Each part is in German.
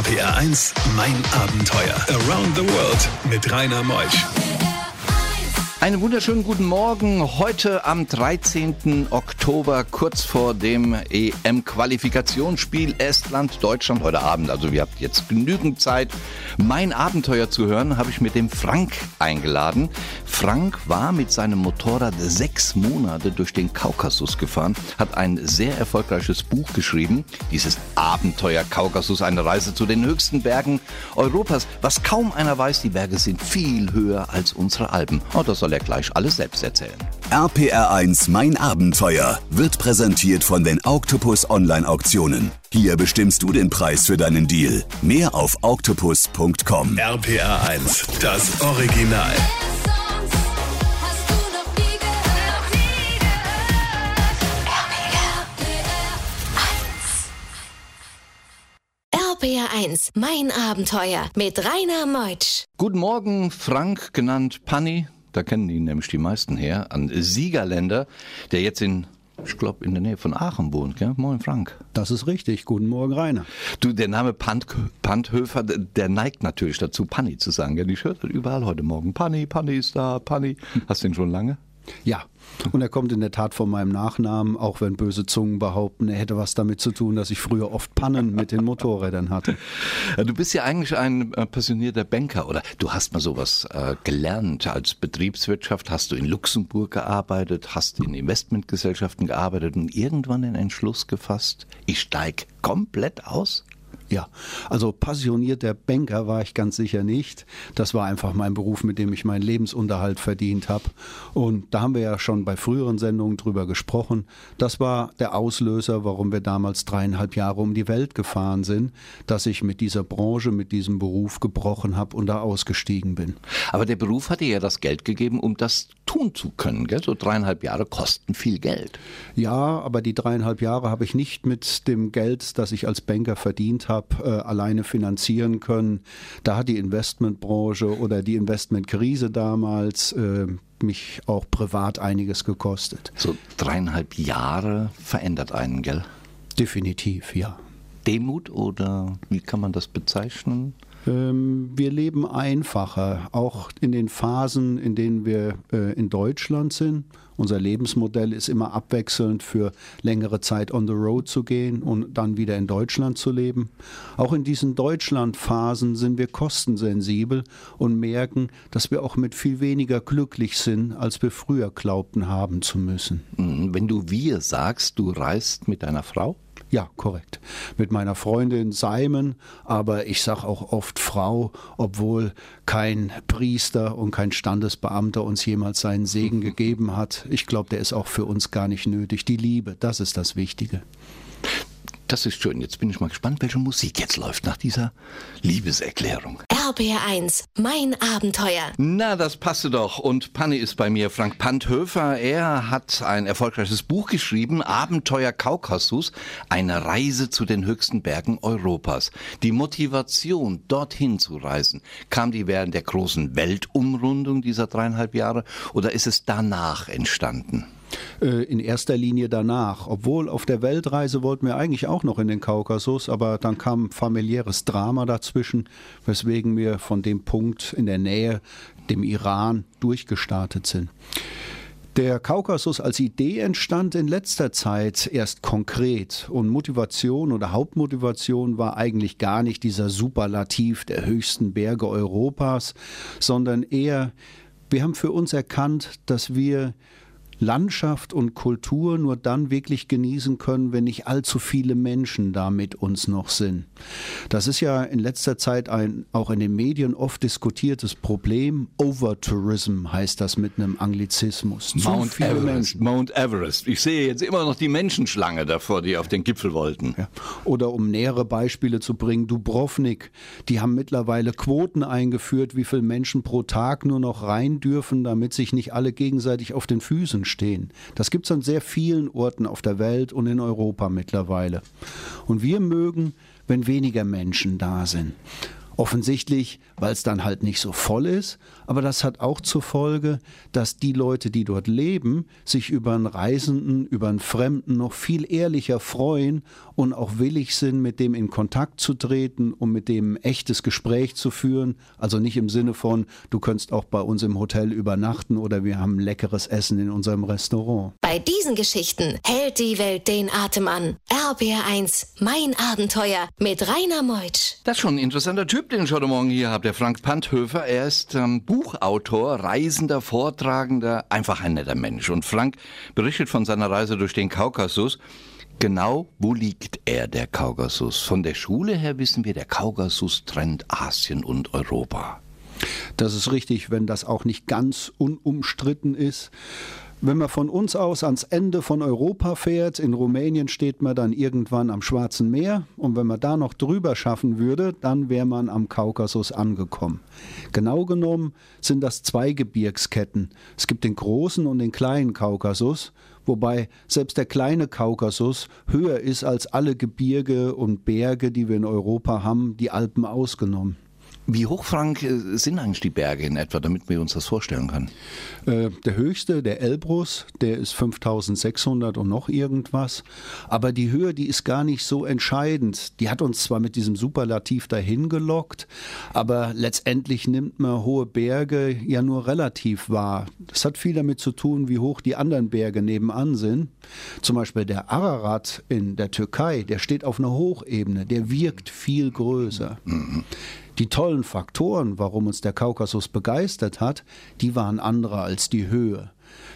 RPR 1, mein Abenteuer. Around the World mit Rainer Meusch. Einen wunderschönen guten Morgen. Heute am 13. Oktober, kurz vor dem EM-Qualifikationsspiel Estland-Deutschland heute Abend. Also wir habt jetzt genügend Zeit. Mein Abenteuer zu hören, habe ich mit dem Frank eingeladen. Frank war mit seinem Motorrad sechs Monate durch den Kaukasus gefahren, hat ein sehr erfolgreiches Buch geschrieben. Dieses Abenteuer Kaukasus, eine Reise zu den höchsten Bergen Europas. Was kaum einer weiß, die Berge sind viel höher als unsere Alpen. Und das soll soll er gleich alles selbst erzählen. RPR1 Mein Abenteuer wird präsentiert von den Octopus Online Auktionen. Hier bestimmst du den Preis für deinen Deal. Mehr auf octopus.com. RPR1, das Original. RPR1, mein Abenteuer mit Rainer Meutsch. Guten Morgen, Frank, genannt Panni da kennen ihn nämlich die meisten her, an Siegerländer, der jetzt in ich glaube, in der Nähe von Aachen wohnt, gell? Moin Frank. Das ist richtig. Guten Morgen, Rainer. Du, der Name Pant, Panthöfer, der neigt natürlich dazu, Panni zu sagen. Gell? Ich höre überall heute Morgen. Panni, Panni ist da, Panni. Hast du den schon lange? Ja, und er kommt in der Tat von meinem Nachnamen, auch wenn böse Zungen behaupten, er hätte was damit zu tun, dass ich früher oft Pannen mit den Motorrädern hatte. Du bist ja eigentlich ein äh, passionierter Banker, oder? Du hast mal sowas äh, gelernt als Betriebswirtschaft, hast du in Luxemburg gearbeitet, hast in Investmentgesellschaften gearbeitet und irgendwann den Entschluss gefasst, ich steige komplett aus? Ja, also passionierter Banker war ich ganz sicher nicht. Das war einfach mein Beruf, mit dem ich meinen Lebensunterhalt verdient habe. Und da haben wir ja schon bei früheren Sendungen drüber gesprochen. Das war der Auslöser, warum wir damals dreieinhalb Jahre um die Welt gefahren sind, dass ich mit dieser Branche, mit diesem Beruf gebrochen habe und da ausgestiegen bin. Aber der Beruf hat dir ja das Geld gegeben, um das tun zu können. Gell? So dreieinhalb Jahre kosten viel Geld. Ja, aber die dreieinhalb Jahre habe ich nicht mit dem Geld, das ich als Banker verdient habe, habe, äh, alleine finanzieren können. Da hat die Investmentbranche oder die Investmentkrise damals äh, mich auch privat einiges gekostet. So dreieinhalb Jahre verändert einen, gell? Definitiv, ja. Demut oder wie kann man das bezeichnen? Ähm, wir leben einfacher, auch in den Phasen, in denen wir äh, in Deutschland sind. Unser Lebensmodell ist immer abwechselnd für längere Zeit on the road zu gehen und dann wieder in Deutschland zu leben. Auch in diesen Deutschlandphasen sind wir kostensensibel und merken, dass wir auch mit viel weniger glücklich sind, als wir früher glaubten haben zu müssen. Mhm. Wenn du wir sagst, du reist mit deiner Frau? Ja, korrekt. Mit meiner Freundin Simon, aber ich sage auch oft Frau, obwohl kein Priester und kein Standesbeamter uns jemals seinen Segen gegeben hat. Ich glaube, der ist auch für uns gar nicht nötig. Die Liebe, das ist das Wichtige. Das ist schön. Jetzt bin ich mal gespannt, welche Musik jetzt läuft nach dieser Liebeserklärung. RBR1, mein Abenteuer. Na, das passte doch. Und Panni ist bei mir, Frank Panthöfer. Er hat ein erfolgreiches Buch geschrieben, Abenteuer Kaukasus, eine Reise zu den höchsten Bergen Europas. Die Motivation, dorthin zu reisen, kam die während der großen Weltumrundung dieser dreieinhalb Jahre oder ist es danach entstanden? Äh, in erster Linie danach. Obwohl auf der Weltreise wollten wir eigentlich auch noch in den Kaukasus, aber dann kam familiäres Drama dazwischen, weswegen wir von dem Punkt in der Nähe, dem Iran, durchgestartet sind. Der Kaukasus als Idee entstand in letzter Zeit erst konkret und Motivation oder Hauptmotivation war eigentlich gar nicht dieser Superlativ der höchsten Berge Europas, sondern eher, wir haben für uns erkannt, dass wir Landschaft und Kultur nur dann wirklich genießen können, wenn nicht allzu viele Menschen da mit uns noch sind. Das ist ja in letzter Zeit ein auch in den Medien oft diskutiertes Problem. Overtourism heißt das mit einem Anglizismus. Mount viele Everest, Menschen. Mount Everest. Ich sehe jetzt immer noch die Menschenschlange davor, die auf den Gipfel wollten. Ja. Oder um nähere Beispiele zu bringen, Dubrovnik. Die haben mittlerweile Quoten eingeführt, wie viele Menschen pro Tag nur noch rein dürfen, damit sich nicht alle gegenseitig auf den Füßen stehen. Das gibt es an sehr vielen Orten auf der Welt und in Europa mittlerweile. Und wir mögen, wenn weniger Menschen da sind. Offensichtlich, weil es dann halt nicht so voll ist, aber das hat auch zur Folge, dass die Leute, die dort leben, sich über einen Reisenden, über einen Fremden noch viel ehrlicher freuen und auch willig sind, mit dem in Kontakt zu treten und mit dem ein echtes Gespräch zu führen. Also nicht im Sinne von, du könntest auch bei uns im Hotel übernachten oder wir haben leckeres Essen in unserem Restaurant. Bei diesen Geschichten hält die Welt den Atem an. RBR1, mein Abenteuer mit Rainer Meutsch. Das ist schon ein interessanter Typ, den ich heute Morgen hier habe, der Frank Panthöfer. Er ist ähm, Buchautor, Reisender, Vortragender, einfach ein netter Mensch. Und Frank berichtet von seiner Reise durch den Kaukasus. Genau, wo liegt er, der Kaukasus? Von der Schule her wissen wir, der Kaukasus trennt Asien und Europa. Das ist richtig, wenn das auch nicht ganz unumstritten ist. Wenn man von uns aus ans Ende von Europa fährt, in Rumänien steht man dann irgendwann am Schwarzen Meer und wenn man da noch drüber schaffen würde, dann wäre man am Kaukasus angekommen. Genau genommen sind das zwei Gebirgsketten. Es gibt den großen und den kleinen Kaukasus, wobei selbst der kleine Kaukasus höher ist als alle Gebirge und Berge, die wir in Europa haben, die Alpen ausgenommen. Wie hoch, Frank, äh, sind eigentlich die Berge in etwa, damit wir uns das vorstellen können? Äh, der höchste, der Elbrus, der ist 5600 und noch irgendwas. Aber die Höhe, die ist gar nicht so entscheidend. Die hat uns zwar mit diesem Superlativ dahin gelockt, aber letztendlich nimmt man hohe Berge ja nur relativ wahr. Das hat viel damit zu tun, wie hoch die anderen Berge nebenan sind. Zum Beispiel der Ararat in der Türkei, der steht auf einer Hochebene, der wirkt viel größer. Mhm. Die tollen Faktoren, warum uns der Kaukasus begeistert hat, die waren andere als die Höhe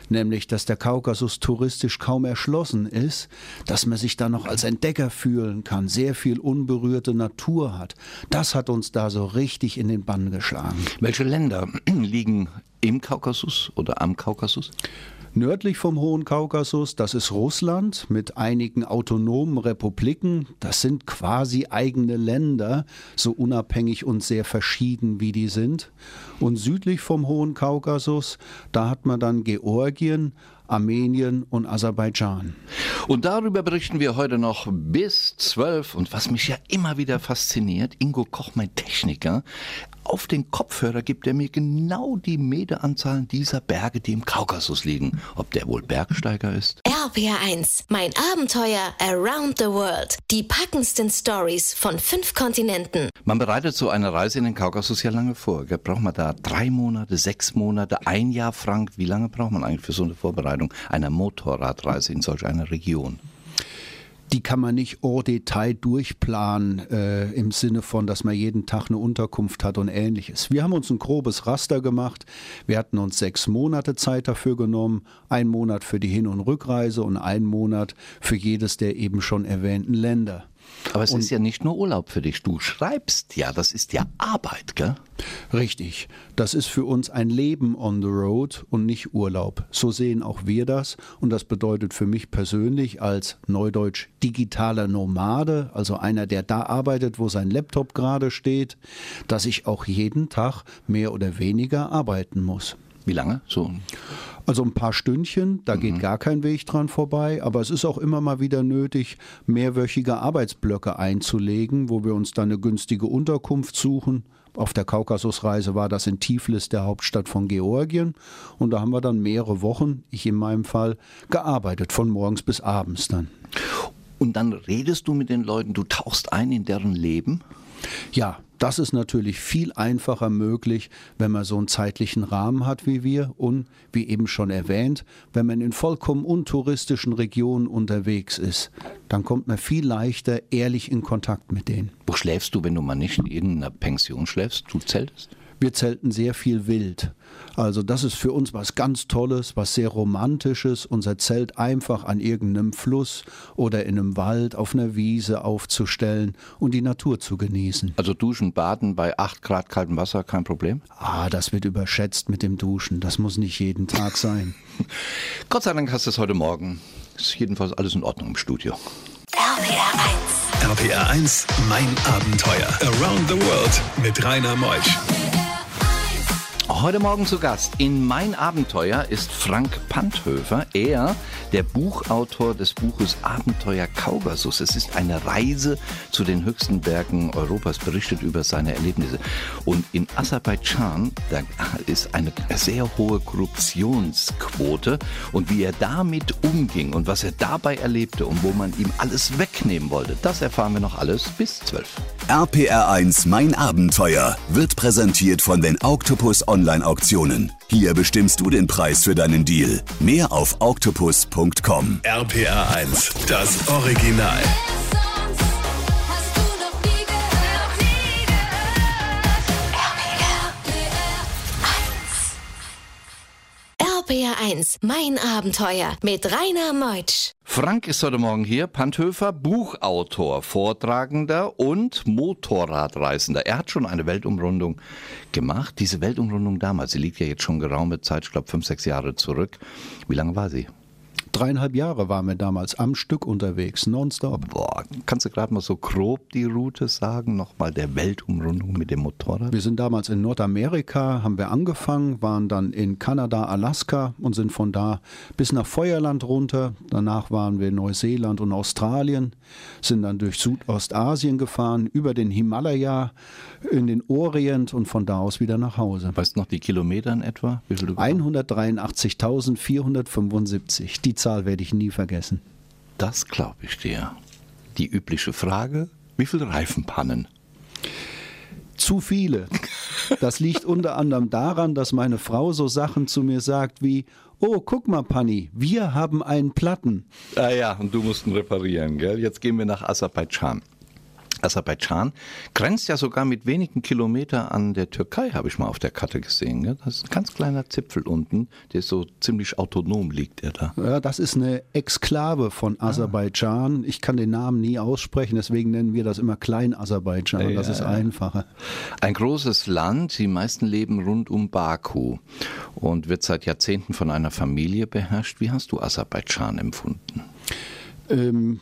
nämlich dass der Kaukasus touristisch kaum erschlossen ist, dass man sich da noch als Entdecker fühlen kann, sehr viel unberührte Natur hat. Das hat uns da so richtig in den Bann geschlagen. Welche Länder liegen im Kaukasus oder am Kaukasus? Nördlich vom Hohen Kaukasus, das ist Russland mit einigen autonomen Republiken. Das sind quasi eigene Länder, so unabhängig und sehr verschieden wie die sind. Und südlich vom Hohen Kaukasus, da hat man dann Georgien, Armenien und Aserbaidschan. Und darüber berichten wir heute noch bis zwölf. Und was mich ja immer wieder fasziniert, Ingo Koch, mein Techniker, auf den Kopfhörer gibt er mir genau die Meteranzahlen dieser Berge, die im Kaukasus liegen. Ob der wohl Bergsteiger ist? RPR1, mein Abenteuer around the world. Die packendsten Stories von fünf Kontinenten. Man bereitet so eine Reise in den Kaukasus ja lange vor. Braucht man da drei Monate, sechs Monate, ein Jahr, Frank? Wie lange braucht man eigentlich für so eine Vorbereitung einer Motorradreise in solch einer Region? Die kann man nicht au Detail durchplanen äh, im Sinne von, dass man jeden Tag eine Unterkunft hat und ähnliches. Wir haben uns ein grobes Raster gemacht. Wir hatten uns sechs Monate Zeit dafür genommen, ein Monat für die Hin- und Rückreise und ein Monat für jedes der eben schon erwähnten Länder. Aber es und ist ja nicht nur Urlaub für dich. Du schreibst ja, das ist ja Arbeit, gell? Richtig. Das ist für uns ein Leben on the road und nicht Urlaub. So sehen auch wir das. Und das bedeutet für mich persönlich als Neudeutsch digitaler Nomade, also einer, der da arbeitet, wo sein Laptop gerade steht, dass ich auch jeden Tag mehr oder weniger arbeiten muss. Wie lange? So. Also ein paar Stündchen, da mhm. geht gar kein Weg dran vorbei, aber es ist auch immer mal wieder nötig, mehrwöchige Arbeitsblöcke einzulegen, wo wir uns dann eine günstige Unterkunft suchen. Auf der Kaukasusreise war das in Tiflis, der Hauptstadt von Georgien. Und da haben wir dann mehrere Wochen, ich in meinem Fall, gearbeitet, von morgens bis abends dann. Und dann redest du mit den Leuten, du tauchst ein in deren Leben? Ja, das ist natürlich viel einfacher möglich, wenn man so einen zeitlichen Rahmen hat wie wir und, wie eben schon erwähnt, wenn man in vollkommen untouristischen Regionen unterwegs ist. Dann kommt man viel leichter ehrlich in Kontakt mit denen. Wo schläfst du, wenn du mal nicht in einer Pension schläfst? Du zeltest? Wir zelten sehr viel wild. Also das ist für uns was ganz Tolles, was sehr Romantisches, unser Zelt einfach an irgendeinem Fluss oder in einem Wald auf einer Wiese aufzustellen und die Natur zu genießen. Also duschen, baden bei 8 Grad kaltem Wasser, kein Problem? Ah, das wird überschätzt mit dem Duschen. Das muss nicht jeden Tag sein. Gott sei Dank hast du es heute Morgen. Ist jedenfalls alles in Ordnung im Studio. RPR 1. RPR 1, mein Abenteuer. Around the World mit Rainer Meusch. Heute Morgen zu Gast in Mein Abenteuer ist Frank Panthöfer. Er, der Buchautor des Buches Abenteuer Kaukasus. Es ist eine Reise zu den höchsten Bergen Europas, berichtet über seine Erlebnisse. Und in Aserbaidschan, da ist eine sehr hohe Korruptionsquote. Und wie er damit umging und was er dabei erlebte und wo man ihm alles wegnehmen wollte, das erfahren wir noch alles bis 12. RPR1 Mein Abenteuer wird präsentiert von den Octopus Online Online-Auktionen. Hier bestimmst du den Preis für deinen Deal. Mehr auf octopus.com. RPR 1, das Original. RPR1, mein Abenteuer mit Rainer Meutsch. Frank ist heute Morgen hier, Panthöfer, Buchautor, Vortragender und Motorradreisender. Er hat schon eine Weltumrundung gemacht. Diese Weltumrundung damals, sie liegt ja jetzt schon geraume Zeit, ich glaube fünf, sechs Jahre zurück. Wie lange war sie? Dreieinhalb Jahre waren wir damals am Stück unterwegs, nonstop. Boah, kannst du gerade mal so grob die Route sagen, nochmal der Weltumrundung mit dem Motorrad? Wir sind damals in Nordamerika, haben wir angefangen, waren dann in Kanada, Alaska und sind von da bis nach Feuerland runter. Danach waren wir in Neuseeland und Australien, sind dann durch Südostasien gefahren, über den Himalaya in den Orient und von da aus wieder nach Hause. Weißt du noch die Kilometer in etwa? 183.475. Die Zahl werde ich nie vergessen. Das glaube ich dir. Die übliche Frage, wie viele Reifenpannen? Zu viele. Das liegt unter anderem daran, dass meine Frau so Sachen zu mir sagt wie, oh, guck mal, Panni, wir haben einen Platten. Ah ja, und du musst ihn reparieren, gell? Jetzt gehen wir nach Aserbaidschan. Aserbaidschan grenzt ja sogar mit wenigen Kilometern an der Türkei, habe ich mal auf der Karte gesehen. Gell? Das ist ein ganz kleiner Zipfel unten, der so ziemlich autonom liegt, er da. Ja, das ist eine Exklave von ah. Aserbaidschan. Ich kann den Namen nie aussprechen, deswegen nennen wir das immer Klein-Aserbaidschan. Ja, das ist einfacher. Ein großes Land, die meisten leben rund um Baku und wird seit Jahrzehnten von einer Familie beherrscht. Wie hast du Aserbaidschan empfunden? Ähm,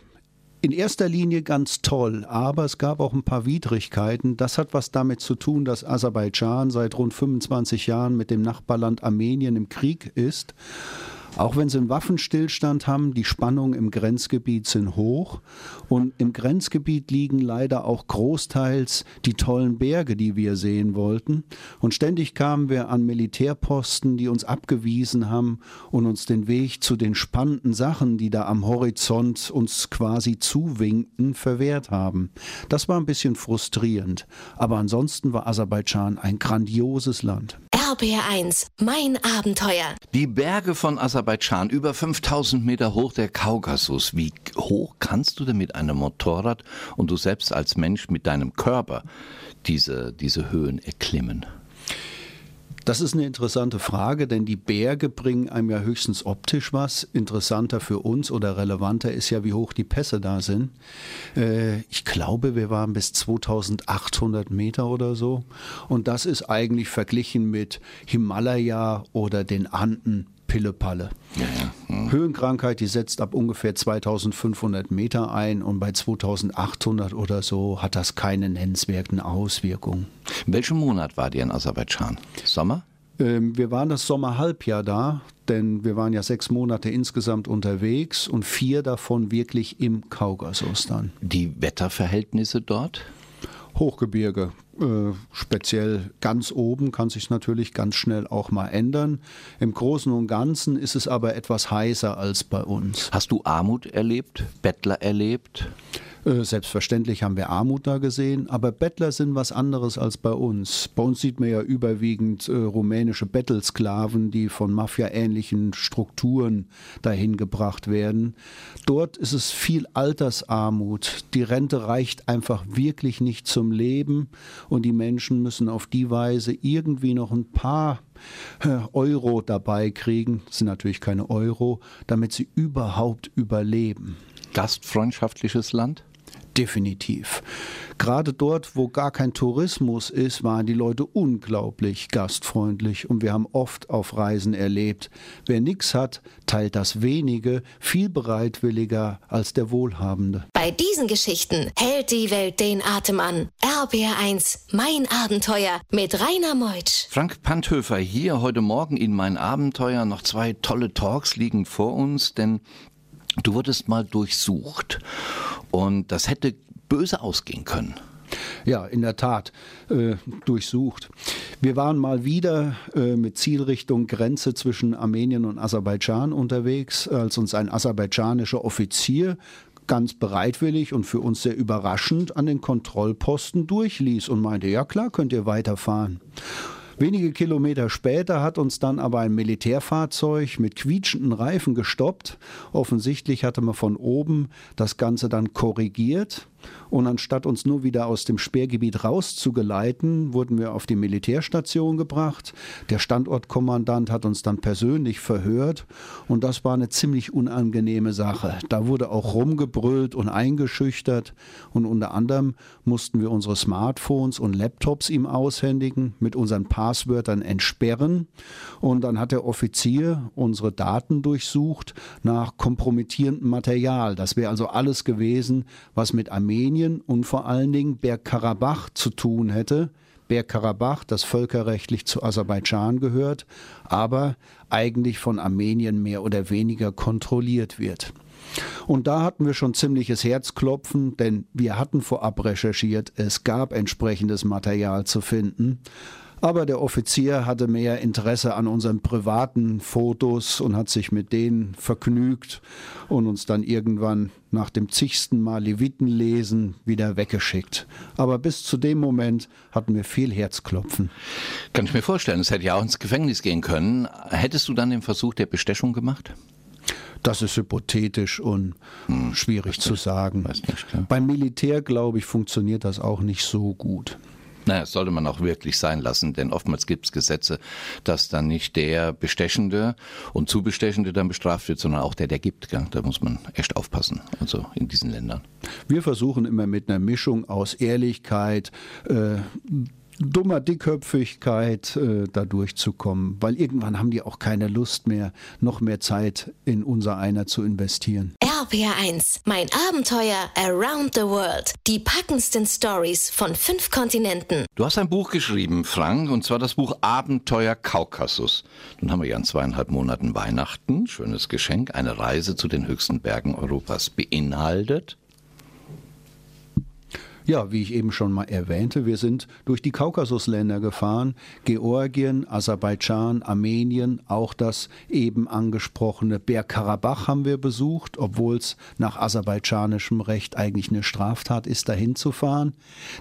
in erster Linie ganz toll, aber es gab auch ein paar Widrigkeiten. Das hat was damit zu tun, dass Aserbaidschan seit rund 25 Jahren mit dem Nachbarland Armenien im Krieg ist auch wenn sie einen Waffenstillstand haben, die Spannungen im Grenzgebiet sind hoch und im Grenzgebiet liegen leider auch großteils die tollen Berge, die wir sehen wollten. Und ständig kamen wir an Militärposten, die uns abgewiesen haben und uns den Weg zu den spannenden Sachen, die da am Horizont uns quasi zuwinkten, verwehrt haben. Das war ein bisschen frustrierend. Aber ansonsten war Aserbaidschan ein grandioses Land. RBR1, mein Abenteuer. Die Berge von Aserbaidschan, über 5000 Meter hoch der Kaukasus. Wie hoch kannst du denn mit einem Motorrad und du selbst als Mensch mit deinem Körper diese, diese Höhen erklimmen? Das ist eine interessante Frage, denn die Berge bringen einem ja höchstens optisch was. Interessanter für uns oder relevanter ist ja, wie hoch die Pässe da sind. Äh, ich glaube, wir waren bis 2800 Meter oder so. Und das ist eigentlich verglichen mit Himalaya oder den Anden Pillepalle. Ja, ja. Mhm. Höhenkrankheit, die setzt ab ungefähr 2500 Meter ein und bei 2800 oder so hat das keine nennenswerten Auswirkungen. In welchem Monat war ihr in Aserbaidschan? Sommer? Ähm, wir waren das Sommerhalbjahr da, denn wir waren ja sechs Monate insgesamt unterwegs und vier davon wirklich im Kaukasus dann. Die Wetterverhältnisse dort? Hochgebirge, äh, speziell ganz oben kann sich natürlich ganz schnell auch mal ändern. Im Großen und Ganzen ist es aber etwas heißer als bei uns. Hast du Armut erlebt, Bettler erlebt? Äh, selbstverständlich haben wir Armut da gesehen, aber Bettler sind was anderes als bei uns. Bei uns sieht man ja überwiegend äh, rumänische Bettelsklaven, die von mafiaähnlichen Strukturen dahin gebracht werden. Dort ist es viel Altersarmut. Die Rente reicht einfach wirklich nicht zum Leben und die Menschen müssen auf die Weise irgendwie noch ein paar äh, Euro dabei kriegen, das sind natürlich keine Euro, damit sie überhaupt überleben. Gastfreundschaftliches Land? definitiv. Gerade dort, wo gar kein Tourismus ist, waren die Leute unglaublich gastfreundlich und wir haben oft auf Reisen erlebt, wer nichts hat, teilt das wenige viel bereitwilliger als der Wohlhabende. Bei diesen Geschichten hält die Welt den Atem an. RBR1, mein Abenteuer mit Rainer Meutsch. Frank Panthöfer hier heute Morgen in mein Abenteuer. Noch zwei tolle Talks liegen vor uns, denn du wurdest mal durchsucht und das hätte böse ausgehen können. Ja, in der Tat, äh, durchsucht. Wir waren mal wieder äh, mit Zielrichtung Grenze zwischen Armenien und Aserbaidschan unterwegs, als uns ein aserbaidschanischer Offizier ganz bereitwillig und für uns sehr überraschend an den Kontrollposten durchließ und meinte, ja klar, könnt ihr weiterfahren. Wenige Kilometer später hat uns dann aber ein Militärfahrzeug mit quietschenden Reifen gestoppt. Offensichtlich hatte man von oben das Ganze dann korrigiert und anstatt uns nur wieder aus dem Sperrgebiet rauszugeleiten, wurden wir auf die Militärstation gebracht. Der Standortkommandant hat uns dann persönlich verhört und das war eine ziemlich unangenehme Sache. Da wurde auch rumgebrüllt und eingeschüchtert und unter anderem mussten wir unsere Smartphones und Laptops ihm aushändigen, mit unseren Passwörtern entsperren und dann hat der Offizier unsere Daten durchsucht nach kompromittierendem Material. Das wäre also alles gewesen, was mit Armenien Armenien und vor allen Dingen Bergkarabach zu tun hätte. Bergkarabach, das völkerrechtlich zu Aserbaidschan gehört, aber eigentlich von Armenien mehr oder weniger kontrolliert wird. Und da hatten wir schon ziemliches Herzklopfen, denn wir hatten vorab recherchiert, es gab entsprechendes Material zu finden. Aber der Offizier hatte mehr Interesse an unseren privaten Fotos und hat sich mit denen vergnügt und uns dann irgendwann nach dem zigsten Mal Leviten lesen wieder weggeschickt. Aber bis zu dem Moment hatten wir viel Herzklopfen. Kann ich mir vorstellen, es hätte ja auch ins Gefängnis gehen können. Hättest du dann den Versuch der Bestechung gemacht? Das ist hypothetisch und hm, schwierig zu sagen. Nicht. Beim Militär, glaube ich, funktioniert das auch nicht so gut. Naja, sollte man auch wirklich sein lassen, denn oftmals gibt es Gesetze, dass dann nicht der Bestechende und Zubestechende dann bestraft wird, sondern auch der, der gibt. Gell? Da muss man echt aufpassen, also in diesen Ländern. Wir versuchen immer mit einer Mischung aus Ehrlichkeit, äh, dummer Dickköpfigkeit äh, da durchzukommen, weil irgendwann haben die auch keine Lust mehr, noch mehr Zeit in unser einer zu investieren. RPR1, mein Abenteuer Around the World. Die packendsten Stories von fünf Kontinenten. Du hast ein Buch geschrieben, Frank, und zwar das Buch Abenteuer Kaukasus. Nun haben wir ja in zweieinhalb Monaten Weihnachten. Schönes Geschenk. Eine Reise zu den höchsten Bergen Europas beinhaltet. Ja, wie ich eben schon mal erwähnte, wir sind durch die Kaukasusländer gefahren, Georgien, Aserbaidschan, Armenien, auch das eben angesprochene Bergkarabach haben wir besucht, obwohl es nach aserbaidschanischem Recht eigentlich eine Straftat ist, dahin zu fahren.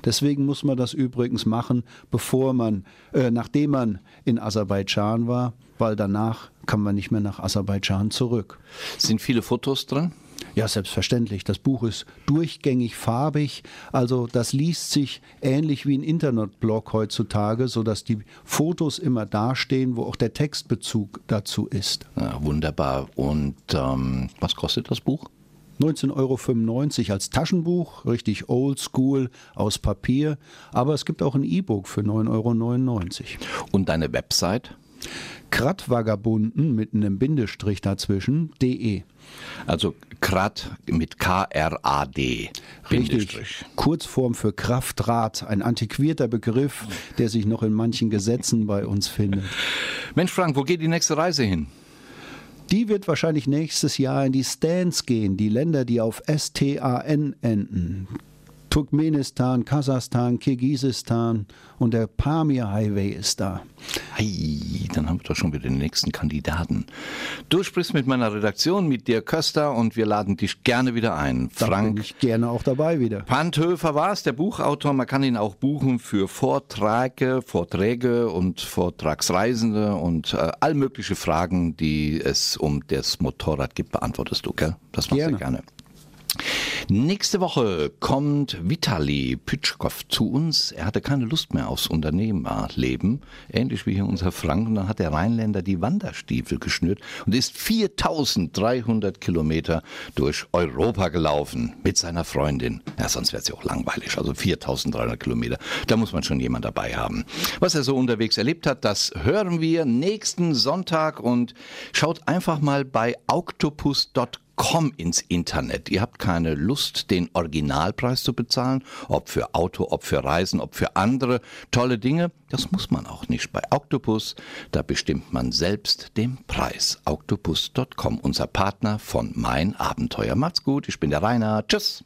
Deswegen muss man das übrigens machen, bevor man, äh, nachdem man in Aserbaidschan war, weil danach kann man nicht mehr nach Aserbaidschan zurück. Sind viele Fotos drin? Ja, selbstverständlich. Das Buch ist durchgängig farbig, also das liest sich ähnlich wie ein Internetblog heutzutage, sodass die Fotos immer dastehen, wo auch der Textbezug dazu ist. Ja, wunderbar. Und ähm, was kostet das Buch? 19,95 Euro als Taschenbuch, richtig oldschool aus Papier, aber es gibt auch ein E-Book für 9,99 Euro. Und deine Website? Kratvagabunden mit einem Bindestrich dazwischen, de. Also Krat mit K-R-A-D. Richtig. Kurzform für Kraftrad, ein antiquierter Begriff, der sich noch in manchen Gesetzen bei uns findet. Mensch, Frank, wo geht die nächste Reise hin? Die wird wahrscheinlich nächstes Jahr in die Stands gehen, die Länder, die auf S-T-A-N enden. Turkmenistan, Kasachstan, Kirgisistan und der Pamir Highway ist da. Hey, dann haben wir doch schon wieder den nächsten Kandidaten. Du sprichst mit meiner Redaktion, mit dir Köster und wir laden dich gerne wieder ein. Frank. Da bin ich gerne auch dabei wieder. Panthöfer war es, der Buchautor. Man kann ihn auch buchen für Vorträge, Vorträge und Vortragsreisende und äh, all mögliche Fragen, die es um das Motorrad gibt, beantwortest du, gell? Das machst gerne. du gerne. Nächste Woche kommt Vitali Pitschkow zu uns. Er hatte keine Lust mehr aufs Unternehmerleben. Ähnlich wie hier unser Frank. Und dann hat der Rheinländer die Wanderstiefel geschnürt und ist 4300 Kilometer durch Europa gelaufen mit seiner Freundin. Ja, sonst wäre es ja auch langweilig. Also 4300 Kilometer. Da muss man schon jemand dabei haben. Was er so unterwegs erlebt hat, das hören wir nächsten Sonntag und schaut einfach mal bei octopus.com komm ins Internet. Ihr habt keine Lust, den Originalpreis zu bezahlen, ob für Auto, ob für Reisen, ob für andere tolle Dinge. Das muss man auch nicht bei Octopus. Da bestimmt man selbst den Preis. Octopus.com, unser Partner von Mein Abenteuer. Macht's gut, ich bin der Rainer. Tschüss.